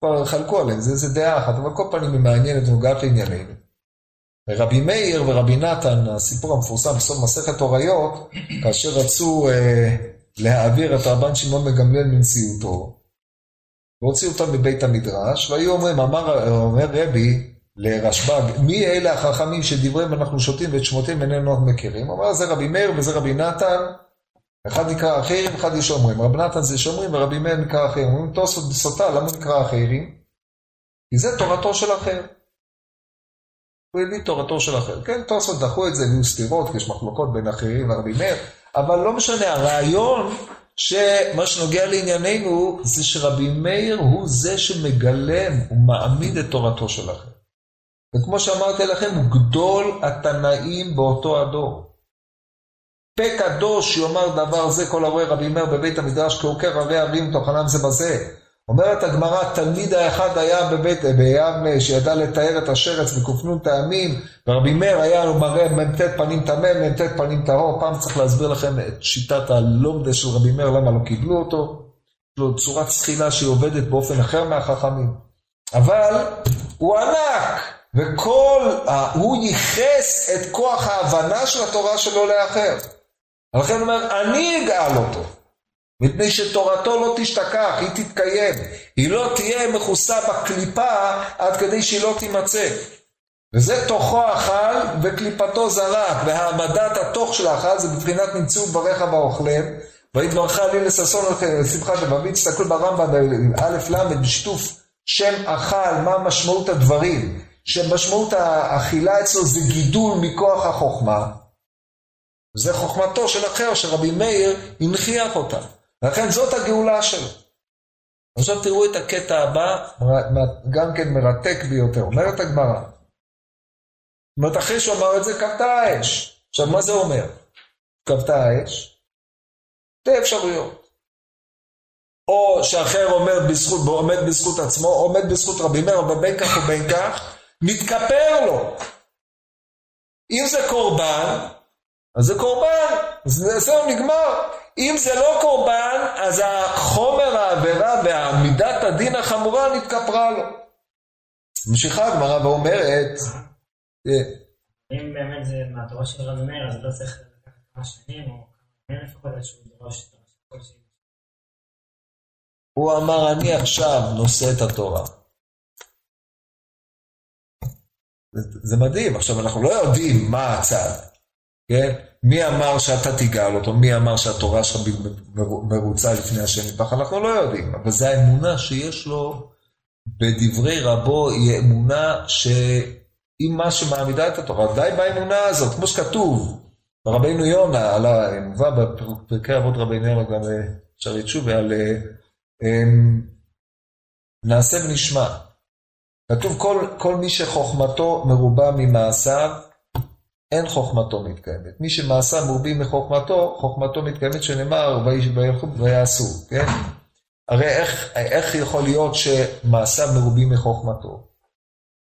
A: כבר חלקו עליהם, זה, זה דעה אחת, אבל כל פנים היא מעניינת ונוגעת לענייננו. רבי מאיר ורבי נתן, הסיפור המפורסם בסוף מסכת הוריות, כאשר רצו אה, להעביר את רבן שמעון מגמליאל מנשיאותו, והוציאו אותם מבית המדרש, והיו אומרים, אמר, אומר רבי, לרשב"ג, מי אלה החכמים שדבריהם אנחנו שותים ואת שמותיהם איננו מכירים? אומר זה רבי מאיר וזה רבי נתן, אחד נקרא אחרים, אחד יש אומרים. רבי נתן זה שומרים ורבי מאיר נקרא אחרים. אומרים תוספות בסוטה, למה נקרא אחרים? כי זה תורתו של אחר. הוא הביא תורתו של אחר. כן, תוספות דחו את זה, היו סתירות, יש מחלוקות בין אחרים ורבי מאיר, אבל לא משנה, הרעיון שמה שנוגע לענייננו זה שרבי מאיר הוא זה שמגלם, הוא מעמיד את תורתו של אחר. וכמו שאמרתי לכם, הוא גדול התנאים באותו הדור. פה קדוש יאמר דבר זה כל הרואה רבי מאיר בבית המדרש כעוקר הרי ערים תוכנם זה בזה. אומרת הגמרא, תלמיד האחד היה בבית, ביבנה שידע לתאר את השרץ בק"ן טעמים, ורבי מאיר היה מראה מ"ט פנים טמא, מ"ט פנים טהור. פעם צריך להסביר לכם את שיטת הלומדה של רבי מאיר, למה לא קיבלו אותו. יש לו צורת זחילה שהיא עובדת באופן אחר מהחכמים. אבל הוא ענק, וכל, הוא ייחס את כוח ההבנה של התורה שלו לאחר. לכן הוא אומר, אני אגאל אותו. מפני שתורתו לא תשתכח, היא תתקיים. היא לא תהיה מכוסה בקליפה עד כדי שהיא לא תימצא. וזה תוכו אכל וקליפתו זרק, והעמדת התוך של האכל זה בבחינת נמצאו ברך ואוכלם, ויתברך לי לששון לשמחת לבבי, תסתכלו ברמב"ם א' ל' בשיתוף שם אכל, מה משמעות הדברים, שמשמעות האכילה אצלו זה גידול מכוח החוכמה, זה חוכמתו של אחר, שרבי מאיר הנכיח אותה. לכן זאת הגאולה שלו. עכשיו תראו את הקטע הבא, גם כן מרתק ביותר. אומרת הגמרא, זאת אומרת, אחרי שהוא אמר את זה, כבתה האש. עכשיו, מה זה אומר? כבתה האש? שתי אפשרויות. או שאחר אומר בזכות, עומד בזכות עצמו, עומד בזכות רבי מאיר, אבל בין כך ובין כך, מתכפר לו. אם זה קורבן, אז זה קורבן, זהו נגמר. אם זה לא קורבן, אז החומר העבירה והמידת הדין החמורה נתכפרה לו. ממשיכה הגמרא ואומרת,
C: אם באמת זה מהתורה של רבי מאיר, אז לא צריך לקחת כמה שנים, או כמה לפחות איזשהו דרוש כלשהי.
A: הוא אמר, אני עכשיו נושא את התורה. זה, זה מדהים, עכשיו אנחנו לא יודעים מה הצד, כן? מי אמר שאתה תגאל אותו? מי אמר שהתורה שלך מרוצה לפני השם יתברך? אנחנו לא יודעים, אבל זו האמונה שיש לו בדברי רבו, היא אמונה שהיא מה שמעמידה את התורה. די באמונה הזאת, כמו שכתוב ברבינו יונה, על ה... מובא בפרקי אבות רבינו יונה, גם אפשר לתשובה, על אמ, נעשה ונשמע. כתוב כל, כל מי שחוכמתו מרובה ממעשיו, אין חוכמתו מתקיימת. מי שמעשה מרובים מחוכמתו, חוכמתו מתקיימת שנאמר וילכו ויעשו, כן? הרי איך, איך יכול להיות שמעשיו מרובים מחוכמתו?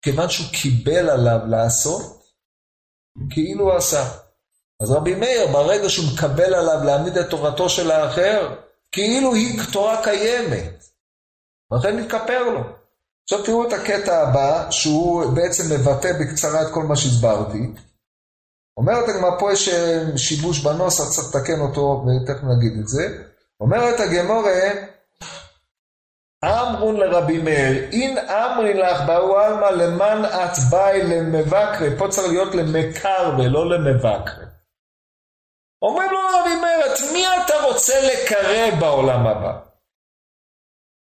A: כיוון שהוא קיבל עליו לעשות, כאילו הוא עשה. אז רבי מאיר, ברגע שהוא מקבל עליו להעמיד את תורתו של האחר, כאילו היא תורה קיימת. ולכן מתכפר לו. עכשיו תראו את הקטע הבא, שהוא בעצם מבטא בקצרה את כל מה שהסברתי. אומרת הגמרא, פה יש אה, שיבוש בנוסח, צריך לתקן אותו, ותכף נגיד את זה. אומרת הגמורה, אמרון לרבי מאיר, אין אמרי לך באו עלמא למען את באי למבקרי, פה צריך להיות למקר ולא למבקרי. אומרים לו רבי מאיר, את מי אתה רוצה לקרב בעולם הבא?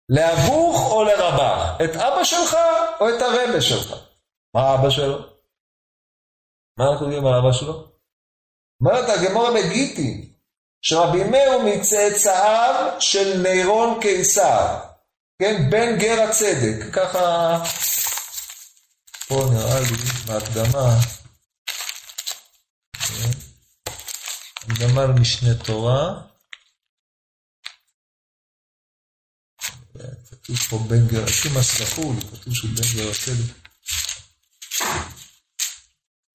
A: לאבוך או לרבך? את אבא שלך או את הרבה שלך? מה אבא שלו? מה אנחנו יודעים על אבא שלו? אומרת הגמורה בגיטי, שרבי מאיר הוא מצאצאיו של נירון קיסר, כן, בן גר הצדק, ככה, פה נראה לי, בהקדמה, כן, הקדמה למשנה תורה, כתוב פה בן גר, לפי מה לי, כתוב שהוא בן גר הצדק.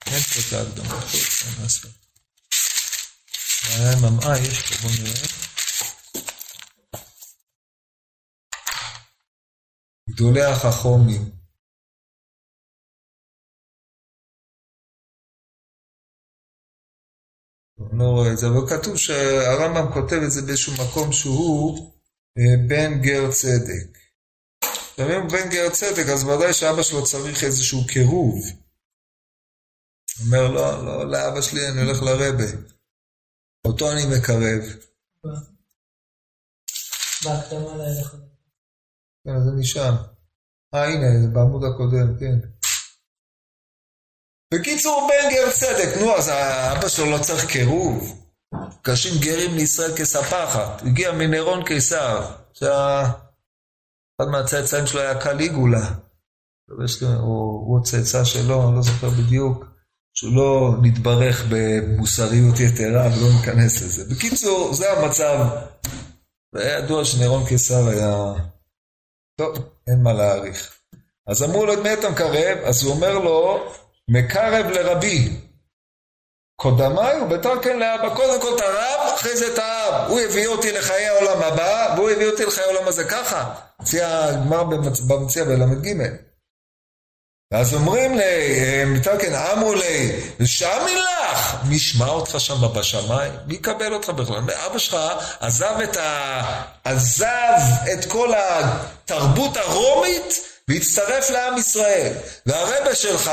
A: אין פה את ההקדמה, טוב, אין לעשות. היה ממאה, יש פה, בואו נראה. גדולי החכומים. לא רואה את זה, אבל כתוב שהרמב"ם כותב את זה באיזשהו מקום שהוא אה, בן גר צדק. אם הוא בן גר צדק, אז ודאי שאבא שלו צריך איזשהו קירוב. אומר, לא, לא, לאבא שלי אני הולך לרבה. אותו אני מקרב.
C: בהקדמה
A: כן, זה משם. אה, הנה, זה בעמוד הקודם, כן. בקיצור, בן גר צדק, נו, אז האבא שלו לא צריך קירוב. קשים גרים לישראל כספחת. הגיע מנירון קיסר, שאחד מהצאצאים שלו היה קליגולה. הוא הצאצא שלו, אני לא זוכר בדיוק. שהוא לא נתברך במוסריות יתרה ולא ניכנס לזה. בקיצור, זה המצב. והיה ידוע שנירון קיסר היה... טוב, אין מה להעריך. אז אמרו לו, את מי אתה מקרב? אז הוא אומר לו, מקרב לרבי. קודמיי ובתר כן לאבא. קודם כל את הרב, אחרי זה את האב. הוא הביא אותי לחיי העולם הבא, והוא הביא אותי לחיי העולם הזה ככה. מציע הגמר במציע בל"ג. ואז אומרים לי, מתקן, אמרו לי, ושאמין לך, מי ישמע אותך שם בשמיים? מי יקבל אותך בכלל? אבא שלך עזב את, ה... עזב את כל התרבות הרומית והצטרף לעם ישראל. והרבה שלך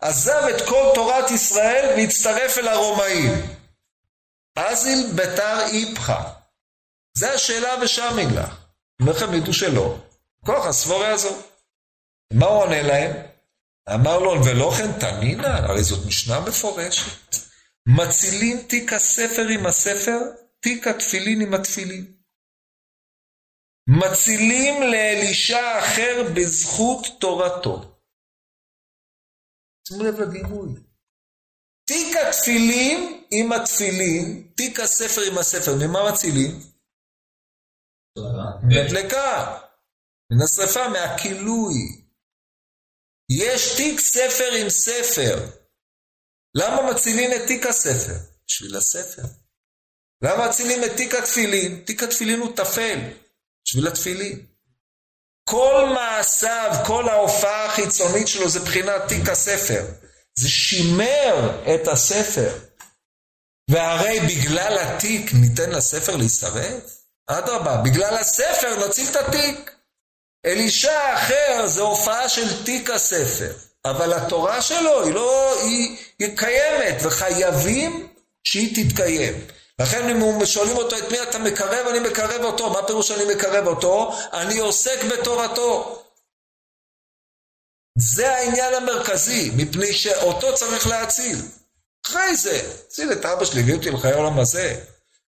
A: עזב את כל תורת ישראל והצטרף אל הרומאים. אזיל בתר איפך. זה השאלה ושאמין לך. אומר לכם, ידעו שלא. כוח הסבורי הזו. מה הוא עונה להם? אמר לו, ולא כן תנינא, הרי זאת משנה מפורשת. מצילים תיק הספר עם הספר, תיק התפילין עם התפילין. מצילים לאלישע אחר בזכות תורתו. שימו לב לדימוי. תיק התפילין עם התפילין, תיק הספר עם הספר, ממה מצילים? מדלקה. מן השרפה, מהכילוי. יש תיק ספר עם ספר. למה מצילים את תיק הספר? בשביל הספר. למה מצילים את תיק התפילין? תיק התפילין הוא טפל, בשביל התפילין. כל מעשיו, כל ההופעה החיצונית שלו זה בחינת תיק הספר. זה שימר את הספר. והרי בגלל התיק ניתן לספר להישרף? אדרבה, בגלל הספר נציל את התיק. אלישע אחר זה הופעה של תיק הספר, אבל התורה שלו היא לא, היא, היא קיימת, וחייבים שהיא תתקיים. לכן אם שואלים אותו את מי אתה מקרב, אני מקרב אותו. מה פירוש אני מקרב אותו? אני עוסק בתורתו. זה העניין המרכזי, מפני שאותו צריך להציל. אחרי זה, הציל את אבא שלי, הביא אותי לחיי העולם הזה.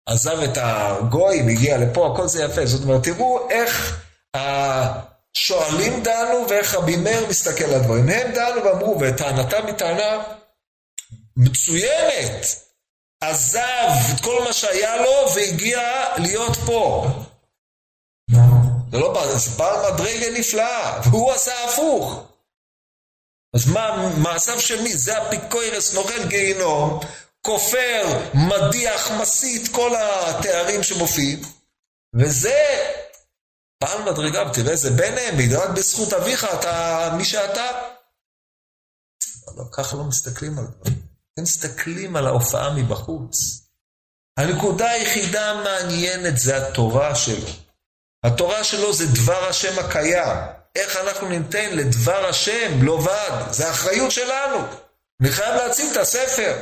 A: עזב את הגויים, הגיע לפה, הכל זה יפה. זאת אומרת, תראו איך השואלים דנו ואיך רבי מאיר מסתכל על הדברים. הם דנו ואמרו, וטענתם היא טענה מצוינת. עזב את כל מה שהיה לו והגיע להיות פה. זה לא בעל, זה בעל מדרגה נפלאה, והוא עשה הפוך. אז מה, מעשיו של מי? זה אפיקוירס, נוכל גיהינום, כופר, מדיח, מסית, כל התארים שמופיעים, וזה בעל מדרגה, ותראה איזה בן העמיד, רק בזכות אביך אתה מי שאתה. לא, ככה לא מסתכלים על זה. הם מסתכלים על ההופעה מבחוץ. הנקודה היחידה המעניינת זה התורה שלו. התורה שלו זה דבר השם הקיים. איך אנחנו ניתן לדבר השם לא ועד? זה אחריות שלנו. אני חייב להציל את הספר.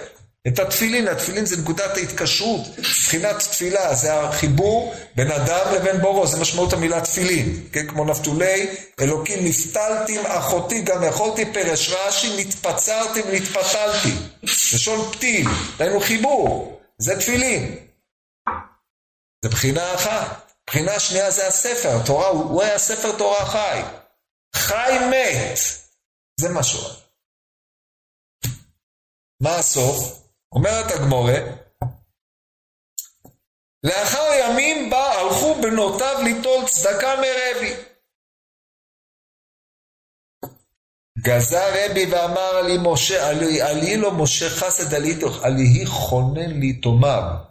A: את התפילין, התפילין זה נקודת ההתקשרות, מבחינת תפילה, זה החיבור בין אדם לבין בורו, זה משמעות המילה תפילין, כן, כמו נפתולי, אלוקים נפתלתי אחותי, גם יכולתי פרש רש"י, נתפצרתי ונתפתלתי, לשון פתיל, דהיינו חיבור, זה תפילין. זה בחינה אחת. בחינה שנייה זה הספר, התורה, הוא היה ספר תורה חי. חי מת, זה היה. מה הסוף? אומרת הגמורה, לאחר ימים בה הלכו בנותיו ליטול צדקה מרבי. גזר רבי ואמר עלי משה, עלי, עלי לו משה חסד עלי עלי חונן לי תאמר.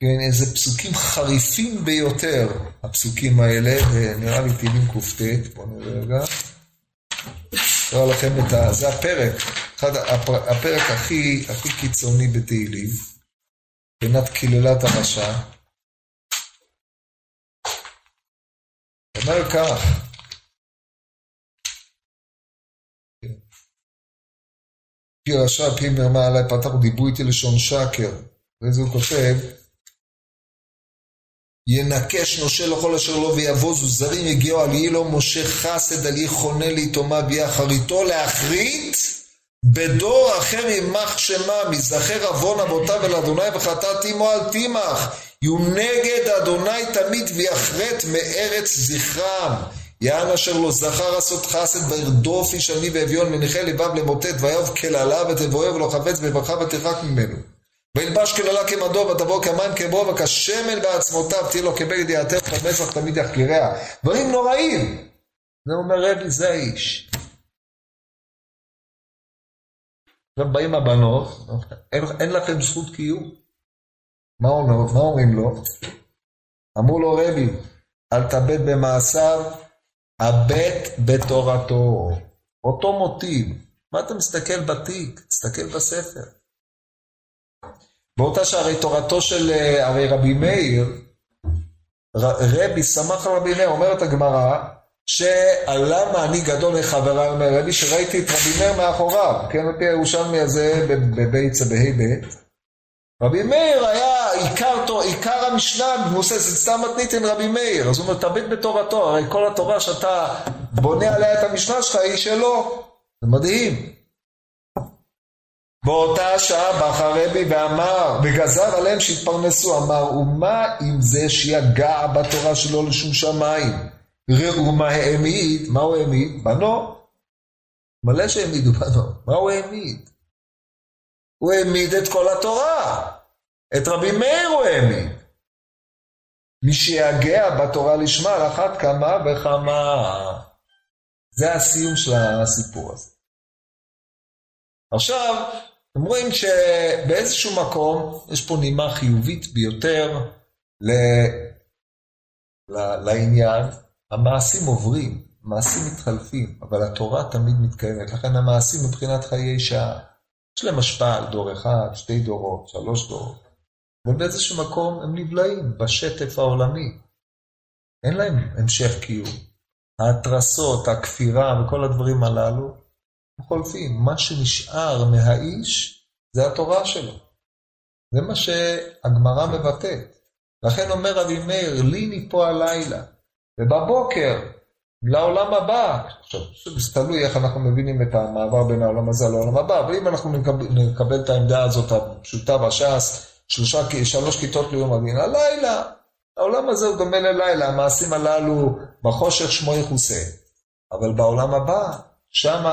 A: כן, איזה פסוקים חריפים ביותר, הפסוקים האלה, ונראה לי תהילים קט, בואו נראה רגע. אקרא לכם את ה... זה הפרק, אחד הפרק הכי, הכי קיצוני בתהילים, מבחינת קללת הרשע. אומר כך, פי רשע, פי מרמה עליי, פתח דיברו איתי לשון שקר. וזה הוא כותב, ינקש נושה לכל אשר לו ויבוזו זרים יגיעו על יהי לו משה חסד על יהי חונה ליתומה ביחריתו להחריט בדור אחר יימח שמה מזכר עוון אבותיו אל אדוני וחטאת עמו אל תימח יהיו נגד אדוני תמיד ויחרט מארץ זכרם. יען אשר לא זכר עשות חסד וירדוף איש עני ואביון מניחי לבב למוטט ויאהב כללה ותבואר ולא חפץ בברכה ותרחק ממנו וילבש כללה כמדו ותבוא כמים כברו וכשמן בעצמותיו תהיה לו כבגד יעטר ובמצח תמיד יחקיריה. דברים נוראים. זה אומר רבי זה האיש. עכשיו באים הבנות, אין, אין לכם זכות קיום. מה, מה אומרים לו? אמרו לו רבי, אל תאבד במעשיו, הבט בתורתו. אותו מוטיב. מה אתה מסתכל בתיק? תסתכל בספר. באותה שהרי תורתו של, אה, הרי רבי מאיר, רבי סמך על רבי מאיר, אומרת הגמרא, שלמה אני גדול לחבריי, אומר רבי, שראיתי את רבי מאיר מאחוריו, כן, על פי הירושלמי הזה בביצה בה' ב', רבי מאיר היה עיקר, עיקר המשנה מבוססת סתם מתניתין רבי מאיר, אז הוא אומר, תביט בתורתו, הרי כל התורה שאתה בונה עליה את המשנה שלך היא שלו, זה מדהים. באותה שעה בא הרבי ואמר, וגזר עליהם שהתפרנסו, אמר, ומה עם זה שיגע בתורה שלו לשום שמיים? ראו מה העמיד, מה הוא העמיד? בנו. מלא שהעמידו בנו, מה הוא העמיד? הוא העמיד את כל התורה. את רבי מאיר הוא העמיד. מי שיגע בתורה לשמה על אחת כמה וכמה. זה הסיום של הסיפור הזה. עכשיו, אתם רואים שבאיזשהו מקום יש פה נימה חיובית ביותר ל... ל... לעניין. המעשים עוברים, מעשים מתחלפים, אבל התורה תמיד מתקיימת. לכן המעשים מבחינת חיי שעה, יש להם השפעה על דור אחד, שתי דורות, שלוש דורות. ובאיזשהו מקום הם נבלעים בשטף העולמי. אין להם המשך קיום. ההתרסות, הכפירה וכל הדברים הללו, חולפים. מה שנשאר מהאיש זה התורה שלו. זה מה שהגמרא מבטאת. לכן אומר רבי מאיר, לי מפה הלילה, ובבוקר, לעולם הבא. עכשיו, זה תלוי איך אנחנו מבינים את המעבר בין העולם הזה לעולם הבא, אבל אם אנחנו נקבל, נקבל את העמדה הזאת הפשוטה בש"ס, שלושה, שלוש כיתות ליום הדין, הלילה, העולם הזה הוא דומה ללילה, המעשים הללו בחושך שמו יכוסה. אבל בעולם הבא, שם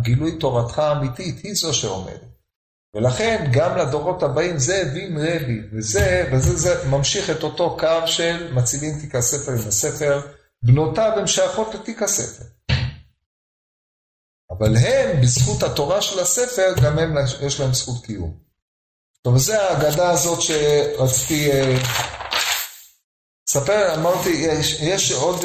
A: גילוי תורתך האמיתית היא זו שעומדת. ולכן גם לדורות הבאים זה הבין רבי, וזה, וזה זה ממשיך את אותו קו של מצילים תיק הספר עם הספר, בנותיו הן שייכות לתיק הספר. אבל הם, בזכות התורה של הספר, גם הם, יש להם זכות קיום. טוב, זה האגדה הזאת שרציתי לספר, אמרתי, יש, יש עוד...